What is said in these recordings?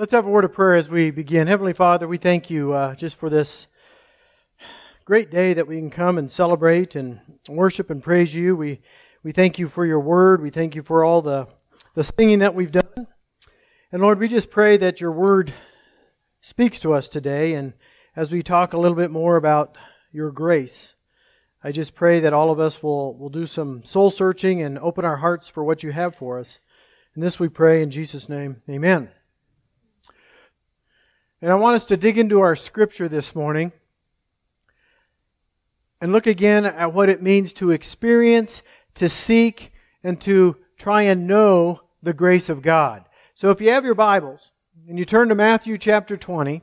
Let's have a word of prayer as we begin. Heavenly Father, we thank you uh, just for this great day that we can come and celebrate and worship and praise you. We, we thank you for your word. We thank you for all the, the singing that we've done. And Lord, we just pray that your word speaks to us today. And as we talk a little bit more about your grace, I just pray that all of us will, will do some soul searching and open our hearts for what you have for us. And this we pray in Jesus' name. Amen. And I want us to dig into our scripture this morning and look again at what it means to experience, to seek, and to try and know the grace of God. So if you have your Bibles and you turn to Matthew chapter 20, and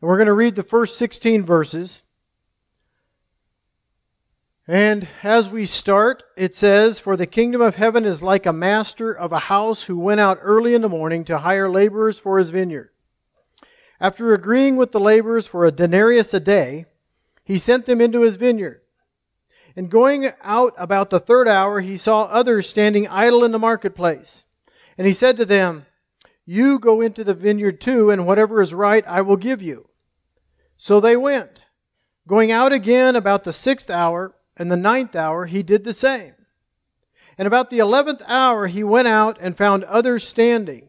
we're going to read the first 16 verses. And as we start, it says, For the kingdom of heaven is like a master of a house who went out early in the morning to hire laborers for his vineyard. After agreeing with the laborers for a denarius a day, he sent them into his vineyard. And going out about the third hour, he saw others standing idle in the marketplace. And he said to them, You go into the vineyard too, and whatever is right I will give you. So they went. Going out again about the sixth hour and the ninth hour, he did the same. And about the eleventh hour, he went out and found others standing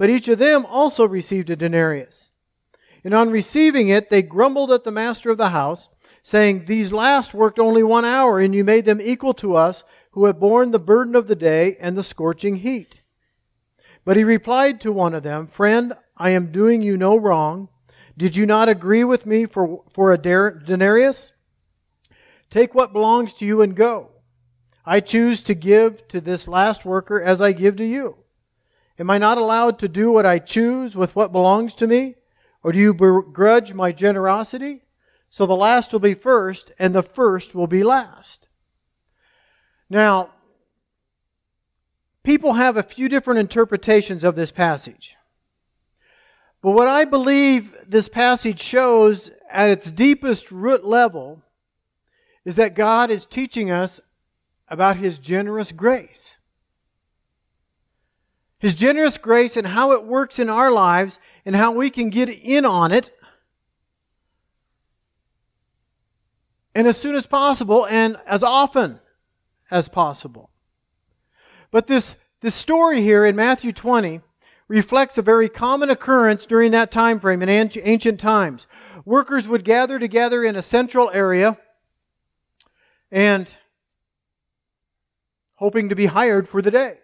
but each of them also received a denarius. And on receiving it, they grumbled at the master of the house, saying, These last worked only one hour, and you made them equal to us, who have borne the burden of the day and the scorching heat. But he replied to one of them, Friend, I am doing you no wrong. Did you not agree with me for, for a denarius? Take what belongs to you and go. I choose to give to this last worker as I give to you. Am I not allowed to do what I choose with what belongs to me? Or do you begrudge my generosity? So the last will be first, and the first will be last. Now, people have a few different interpretations of this passage. But what I believe this passage shows at its deepest root level is that God is teaching us about His generous grace. His generous grace and how it works in our lives and how we can get in on it. And as soon as possible and as often as possible. But this, this story here in Matthew 20 reflects a very common occurrence during that time frame in ancient times. Workers would gather together in a central area and hoping to be hired for the day.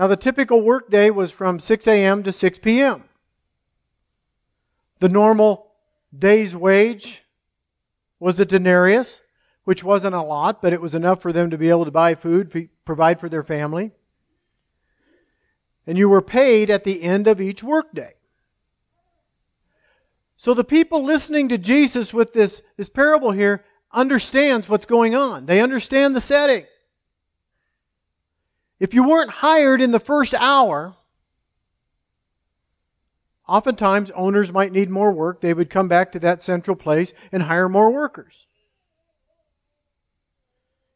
Now, the typical workday was from 6 a.m. to 6 p.m. The normal day's wage was a denarius, which wasn't a lot, but it was enough for them to be able to buy food, provide for their family. And you were paid at the end of each workday. So the people listening to Jesus with this, this parable here understands what's going on. They understand the setting. If you weren't hired in the first hour, oftentimes owners might need more work. They would come back to that central place and hire more workers.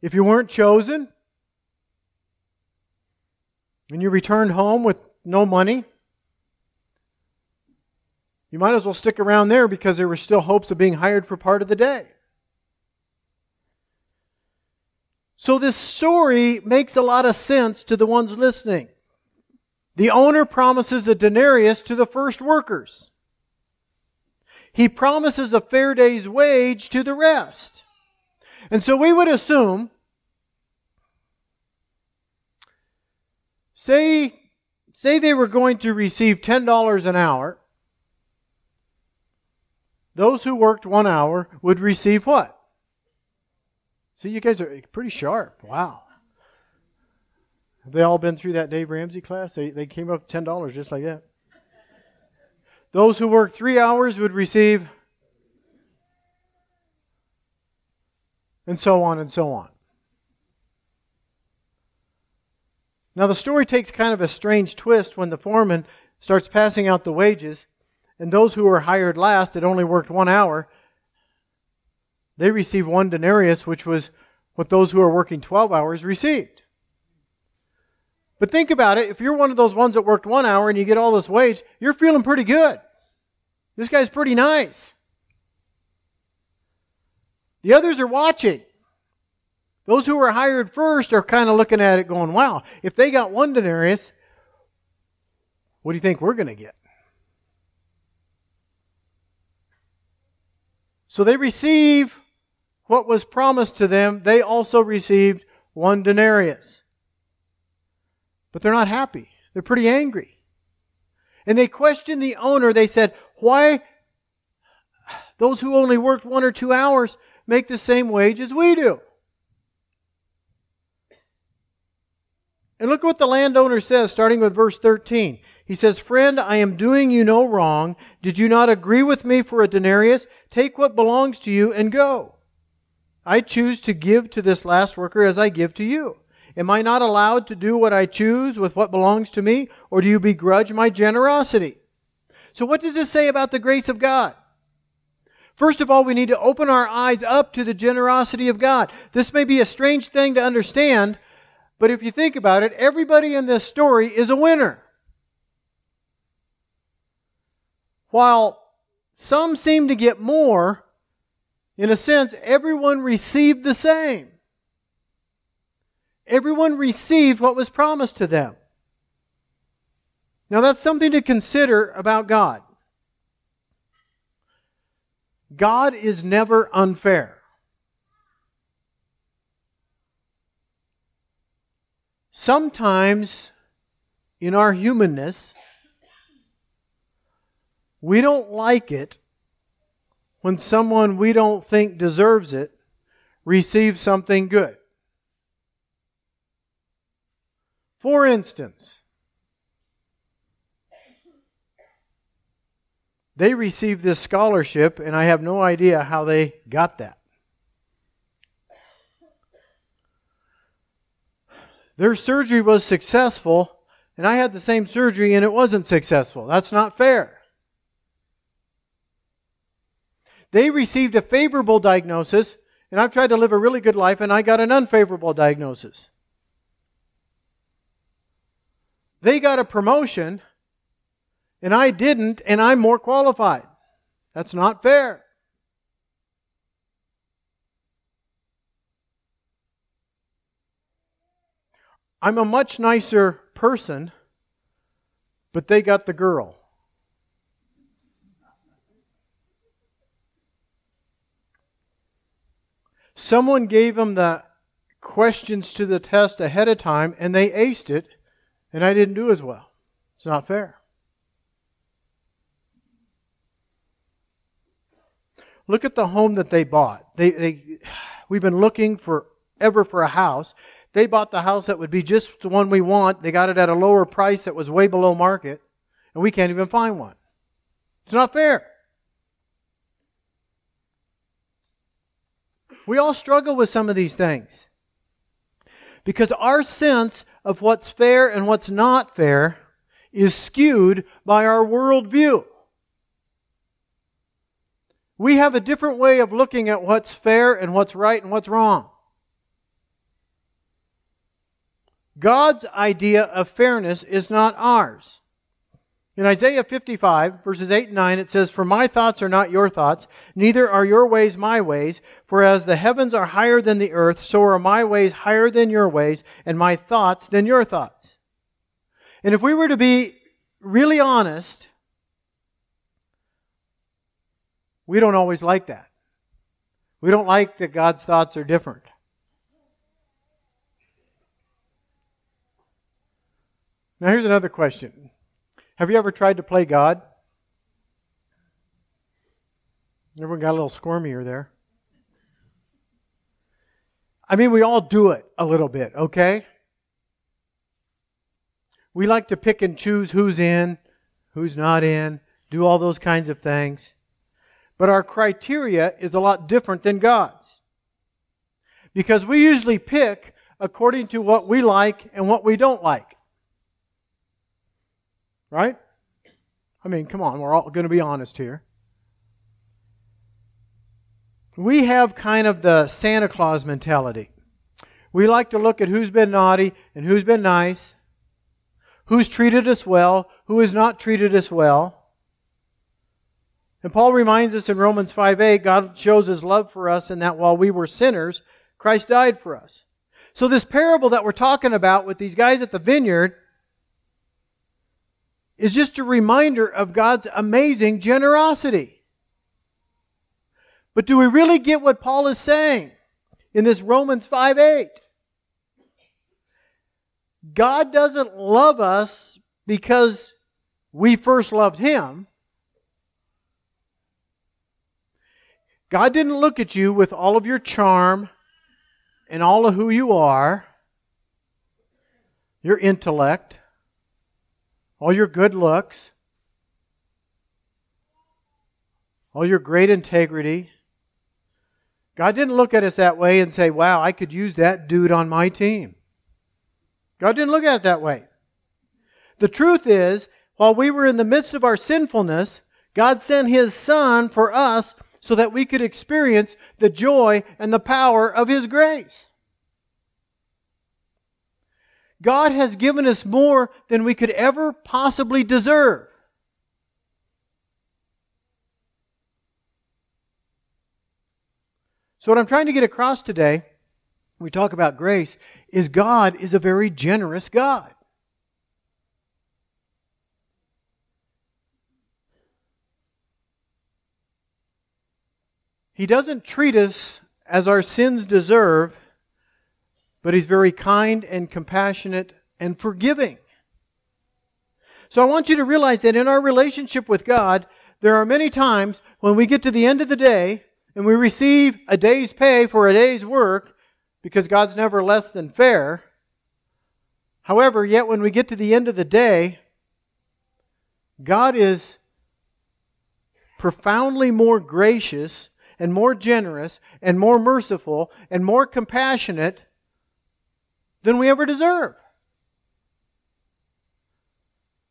If you weren't chosen and you returned home with no money, you might as well stick around there because there were still hopes of being hired for part of the day. So this story makes a lot of sense to the ones listening. The owner promises a denarius to the first workers. He promises a fair day's wage to the rest. And so we would assume, say, say they were going to receive $10 an hour. Those who worked one hour would receive what? See, you guys are eh, pretty sharp. Wow. Have they all been through that Dave Ramsey class? They, they came up $10 just like that. Those who worked three hours would receive, and so on and so on. Now, the story takes kind of a strange twist when the foreman starts passing out the wages, and those who were hired last that only worked one hour, they receive one denarius, which was what those who are working 12 hours received. But think about it if you're one of those ones that worked one hour and you get all this wage, you're feeling pretty good. This guy's pretty nice. The others are watching. Those who were hired first are kind of looking at it going, wow, if they got one denarius, what do you think we're going to get? So they receive what was promised to them. They also received one denarius. But they're not happy. They're pretty angry. And they questioned the owner. They said, Why those who only worked one or two hours make the same wage as we do? And look what the landowner says, starting with verse 13. He says, Friend, I am doing you no wrong. Did you not agree with me for a denarius? Take what belongs to you and go. I choose to give to this last worker as I give to you. Am I not allowed to do what I choose with what belongs to me, or do you begrudge my generosity? So, what does this say about the grace of God? First of all, we need to open our eyes up to the generosity of God. This may be a strange thing to understand, but if you think about it, everybody in this story is a winner. While some seem to get more, in a sense, everyone received the same. Everyone received what was promised to them. Now, that's something to consider about God. God is never unfair. Sometimes, in our humanness, we don't like it when someone we don't think deserves it receives something good. For instance, they received this scholarship, and I have no idea how they got that. Their surgery was successful, and I had the same surgery and it wasn't successful. That's not fair. They received a favorable diagnosis, and I've tried to live a really good life, and I got an unfavorable diagnosis. They got a promotion, and I didn't, and I'm more qualified. That's not fair. I'm a much nicer person, but they got the girl. Someone gave them the questions to the test ahead of time and they aced it and I didn't do as well. It's not fair. Look at the home that they bought. They, they, we've been looking forever for a house. They bought the house that would be just the one we want. They got it at a lower price that was way below market, and we can't even find one. It's not fair. We all struggle with some of these things. Because our sense of what's fair and what's not fair is skewed by our worldview. We have a different way of looking at what's fair and what's right and what's wrong. God's idea of fairness is not ours. In Isaiah 55, verses 8 and 9, it says, For my thoughts are not your thoughts, neither are your ways my ways. For as the heavens are higher than the earth, so are my ways higher than your ways, and my thoughts than your thoughts. And if we were to be really honest, we don't always like that. We don't like that God's thoughts are different. Now, here's another question have you ever tried to play God? Everyone got a little squirmier there. I mean, we all do it a little bit, okay? We like to pick and choose who's in, who's not in, do all those kinds of things. But our criteria is a lot different than God's. Because we usually pick according to what we like and what we don't like. Right? I mean, come on, we're all going to be honest here. We have kind of the Santa Claus mentality. We like to look at who's been naughty and who's been nice, who's treated us well, who has not treated us well. And Paul reminds us in Romans 5a, God shows his love for us in that while we were sinners, Christ died for us. So, this parable that we're talking about with these guys at the vineyard is just a reminder of God's amazing generosity. But do we really get what Paul is saying in this Romans 5 8? God doesn't love us because we first loved Him. God didn't look at you with all of your charm and all of who you are, your intellect, all your good looks, all your great integrity. God didn't look at us that way and say, wow, I could use that dude on my team. God didn't look at it that way. The truth is, while we were in the midst of our sinfulness, God sent His Son for us so that we could experience the joy and the power of His grace. God has given us more than we could ever possibly deserve. So, what I'm trying to get across today, when we talk about grace, is God is a very generous God. He doesn't treat us as our sins deserve, but He's very kind and compassionate and forgiving. So I want you to realize that in our relationship with God, there are many times when we get to the end of the day and we receive a day's pay for a day's work because God's never less than fair. However, yet when we get to the end of the day, God is profoundly more gracious and more generous and more merciful and more compassionate than we ever deserve.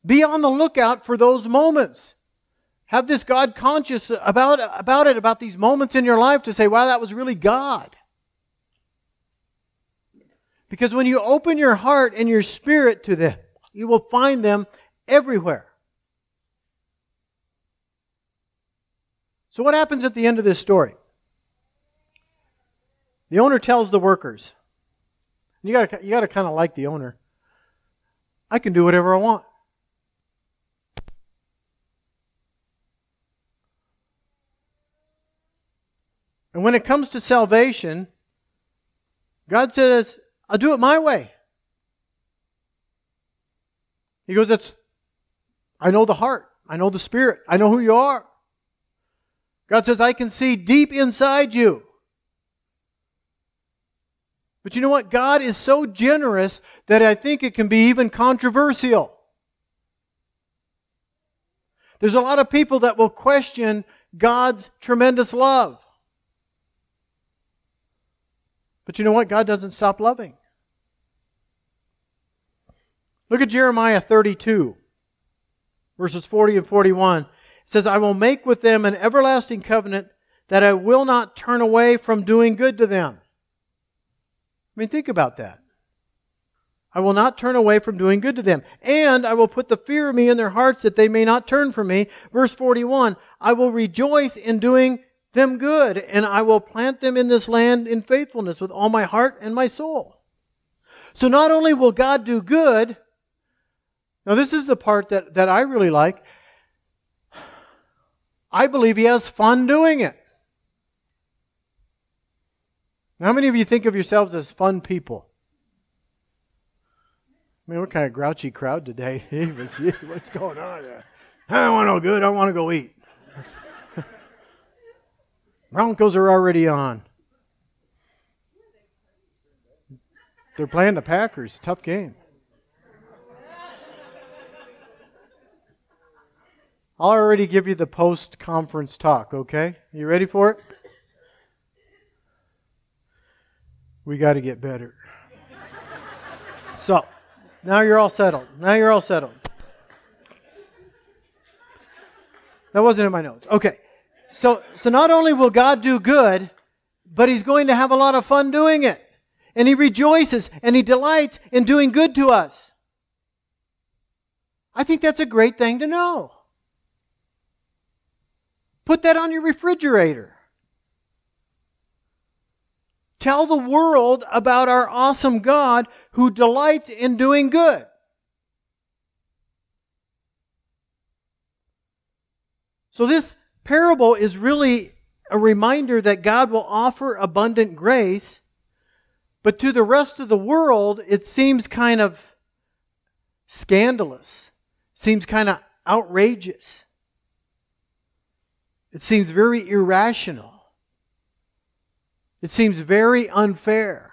Be on the lookout for those moments. Have this God conscious about, about it, about these moments in your life to say, wow, that was really God. Because when you open your heart and your spirit to them, you will find them everywhere. So, what happens at the end of this story? The owner tells the workers, you gotta you gotta kind of like the owner. I can do whatever I want. And when it comes to salvation, God says, I'll do it my way. He goes, That's I know the heart. I know the spirit. I know who you are. God says, I can see deep inside you. But you know what? God is so generous that I think it can be even controversial. There's a lot of people that will question God's tremendous love. But you know what? God doesn't stop loving. Look at Jeremiah 32, verses 40 and 41. It says, I will make with them an everlasting covenant that I will not turn away from doing good to them. I mean, think about that. I will not turn away from doing good to them. And I will put the fear of me in their hearts that they may not turn from me. Verse 41 I will rejoice in doing them good, and I will plant them in this land in faithfulness with all my heart and my soul. So not only will God do good, now this is the part that, that I really like. I believe He has fun doing it. How many of you think of yourselves as fun people? I mean, we're kind of grouchy crowd today. What's going on? I don't want no good. I want to go eat. Broncos are already on. They're playing the Packers. Tough game. I'll already give you the post conference talk, okay? You ready for it? We got to get better. so, now you're all settled. Now you're all settled. That wasn't in my notes. Okay. So, so not only will God do good, but He's going to have a lot of fun doing it. And He rejoices and He delights in doing good to us. I think that's a great thing to know. Put that on your refrigerator. Tell the world about our awesome God who delights in doing good. So, this parable is really a reminder that God will offer abundant grace, but to the rest of the world, it seems kind of scandalous, seems kind of outrageous. It seems very irrational. It seems very unfair.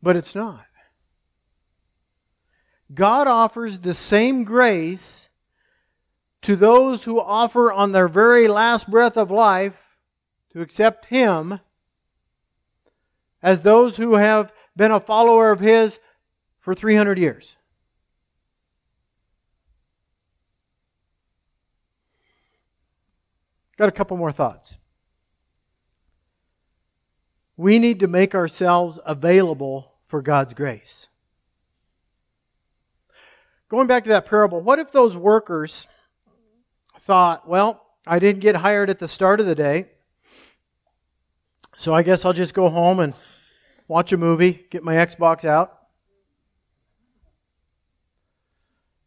But it's not. God offers the same grace to those who offer on their very last breath of life to accept Him as those who have been a follower of His for 300 years. Got a couple more thoughts. We need to make ourselves available for God's grace. Going back to that parable, what if those workers thought, well, I didn't get hired at the start of the day, so I guess I'll just go home and watch a movie, get my Xbox out?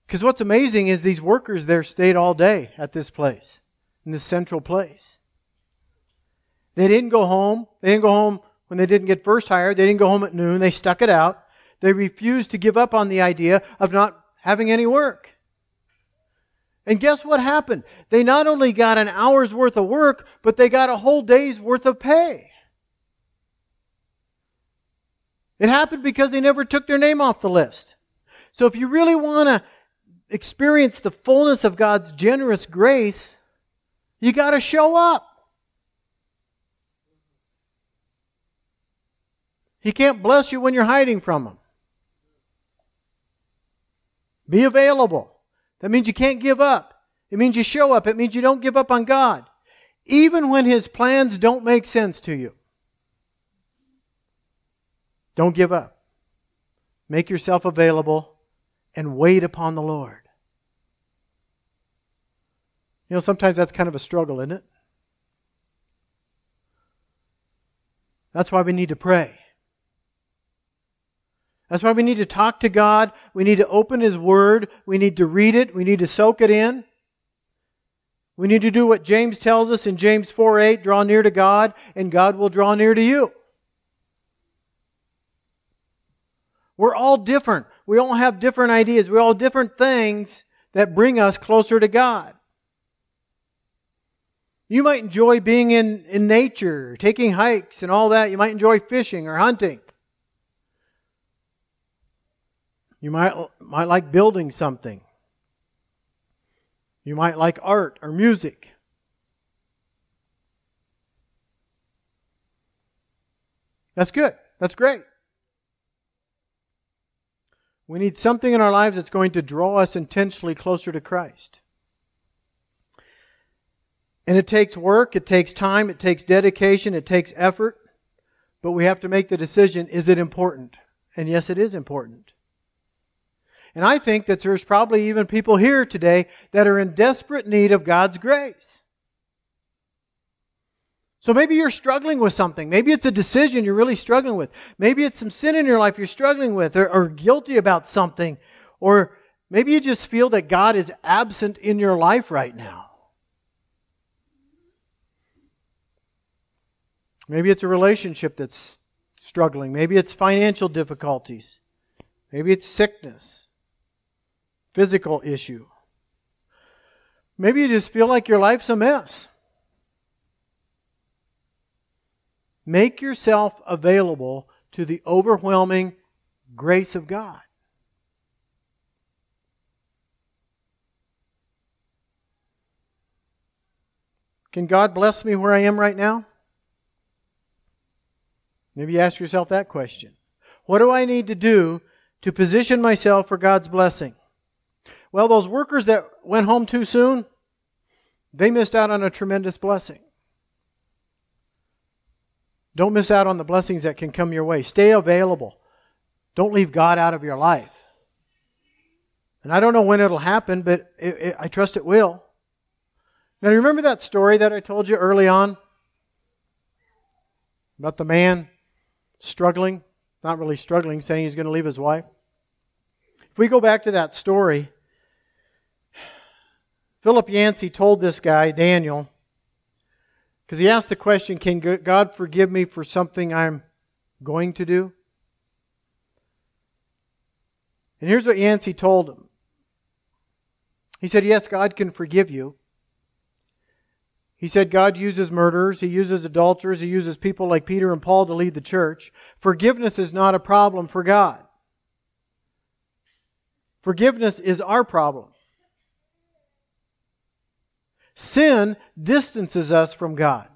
Because what's amazing is these workers there stayed all day at this place in this central place. They didn't go home. They didn't go home when they didn't get first hired. They didn't go home at noon. They stuck it out. They refused to give up on the idea of not having any work. And guess what happened? They not only got an hour's worth of work, but they got a whole day's worth of pay. It happened because they never took their name off the list. So if you really want to experience the fullness of God's generous grace, you got to show up. He can't bless you when you're hiding from Him. Be available. That means you can't give up. It means you show up. It means you don't give up on God. Even when His plans don't make sense to you. Don't give up. Make yourself available and wait upon the Lord. You know, sometimes that's kind of a struggle, isn't it? That's why we need to pray. That's why we need to talk to God. We need to open His Word. We need to read it. We need to soak it in. We need to do what James tells us in James 4 8 draw near to God, and God will draw near to you. We're all different. We all have different ideas. We all have different things that bring us closer to God. You might enjoy being in, in nature, taking hikes and all that. You might enjoy fishing or hunting. You might, might like building something. You might like art or music. That's good. That's great. We need something in our lives that's going to draw us intentionally closer to Christ. And it takes work, it takes time, it takes dedication, it takes effort. But we have to make the decision is it important? And yes, it is important. And I think that there's probably even people here today that are in desperate need of God's grace. So maybe you're struggling with something. Maybe it's a decision you're really struggling with. Maybe it's some sin in your life you're struggling with or, or guilty about something. Or maybe you just feel that God is absent in your life right now. Maybe it's a relationship that's struggling. Maybe it's financial difficulties. Maybe it's sickness, physical issue. Maybe you just feel like your life's a mess. Make yourself available to the overwhelming grace of God. Can God bless me where I am right now? Maybe ask yourself that question. What do I need to do to position myself for God's blessing? Well, those workers that went home too soon, they missed out on a tremendous blessing. Don't miss out on the blessings that can come your way. Stay available. Don't leave God out of your life. And I don't know when it'll happen, but it, it, I trust it will. Now, remember that story that I told you early on about the man struggling? Not really struggling, saying he's going to leave his wife. If we go back to that story, Philip Yancey told this guy, Daniel, because he asked the question Can God forgive me for something I'm going to do? And here's what Yancey told him He said, Yes, God can forgive you. He said God uses murderers, He uses adulterers, He uses people like Peter and Paul to lead the church. Forgiveness is not a problem for God. Forgiveness is our problem. Sin distances us from God.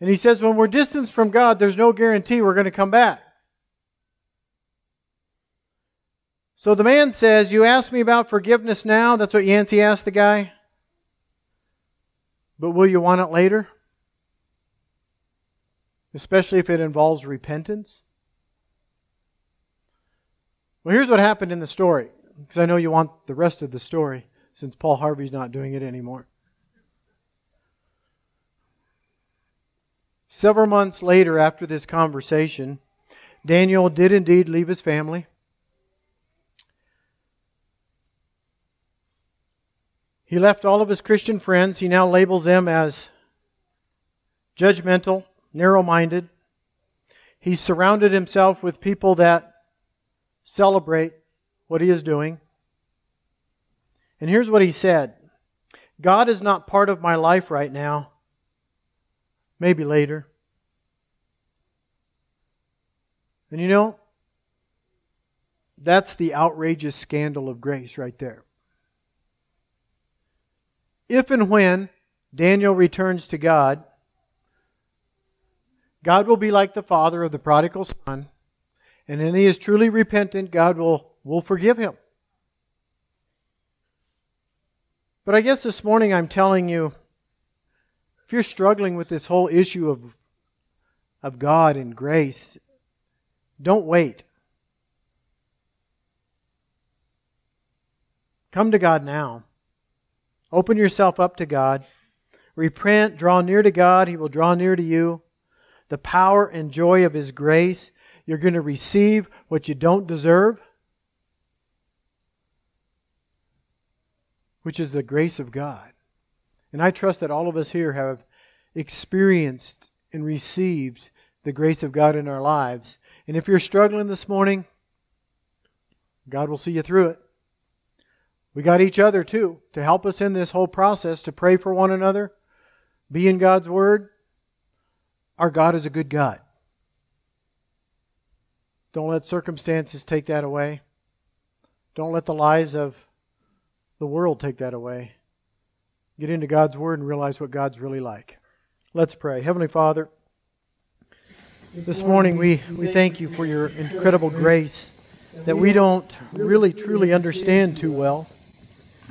And he says when we're distanced from God, there's no guarantee we're going to come back. So the man says, You ask me about forgiveness now? That's what Yancey asked the guy. But will you want it later? Especially if it involves repentance? Well, here's what happened in the story, because I know you want the rest of the story since Paul Harvey's not doing it anymore. Several months later, after this conversation, Daniel did indeed leave his family. He left all of his Christian friends. He now labels them as judgmental, narrow minded. He surrounded himself with people that celebrate what he is doing. And here's what he said God is not part of my life right now. Maybe later. And you know, that's the outrageous scandal of grace right there. If and when Daniel returns to God, God will be like the father of the prodigal son, and when he is truly repentant, God will, will forgive him. But I guess this morning I'm telling you if you're struggling with this whole issue of, of God and grace, don't wait. Come to God now. Open yourself up to God. Repent, draw near to God. He will draw near to you. The power and joy of His grace. You're going to receive what you don't deserve. Which is the grace of God. And I trust that all of us here have experienced and received the grace of God in our lives. And if you're struggling this morning, God will see you through it. We got each other too to help us in this whole process to pray for one another, be in God's Word. Our God is a good God. Don't let circumstances take that away. Don't let the lies of the world take that away. Get into God's Word and realize what God's really like. Let's pray. Heavenly Father, this morning we, we thank you for your incredible grace that we don't really truly understand too well.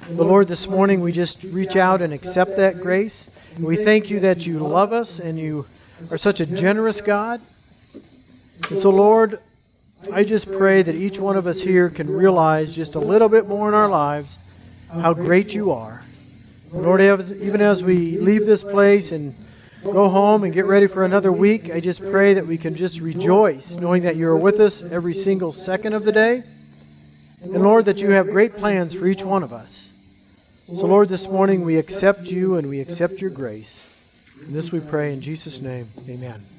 But Lord, this morning we just reach out and accept that grace. We thank you that you love us and you are such a generous God. And so, Lord, I just pray that each one of us here can realize just a little bit more in our lives how great you are. Lord, even as we leave this place and go home and get ready for another week, I just pray that we can just rejoice knowing that you're with us every single second of the day. And Lord, that you have great plans for each one of us. So, Lord, this morning we accept you and we accept your grace. And this we pray in Jesus' name. Amen.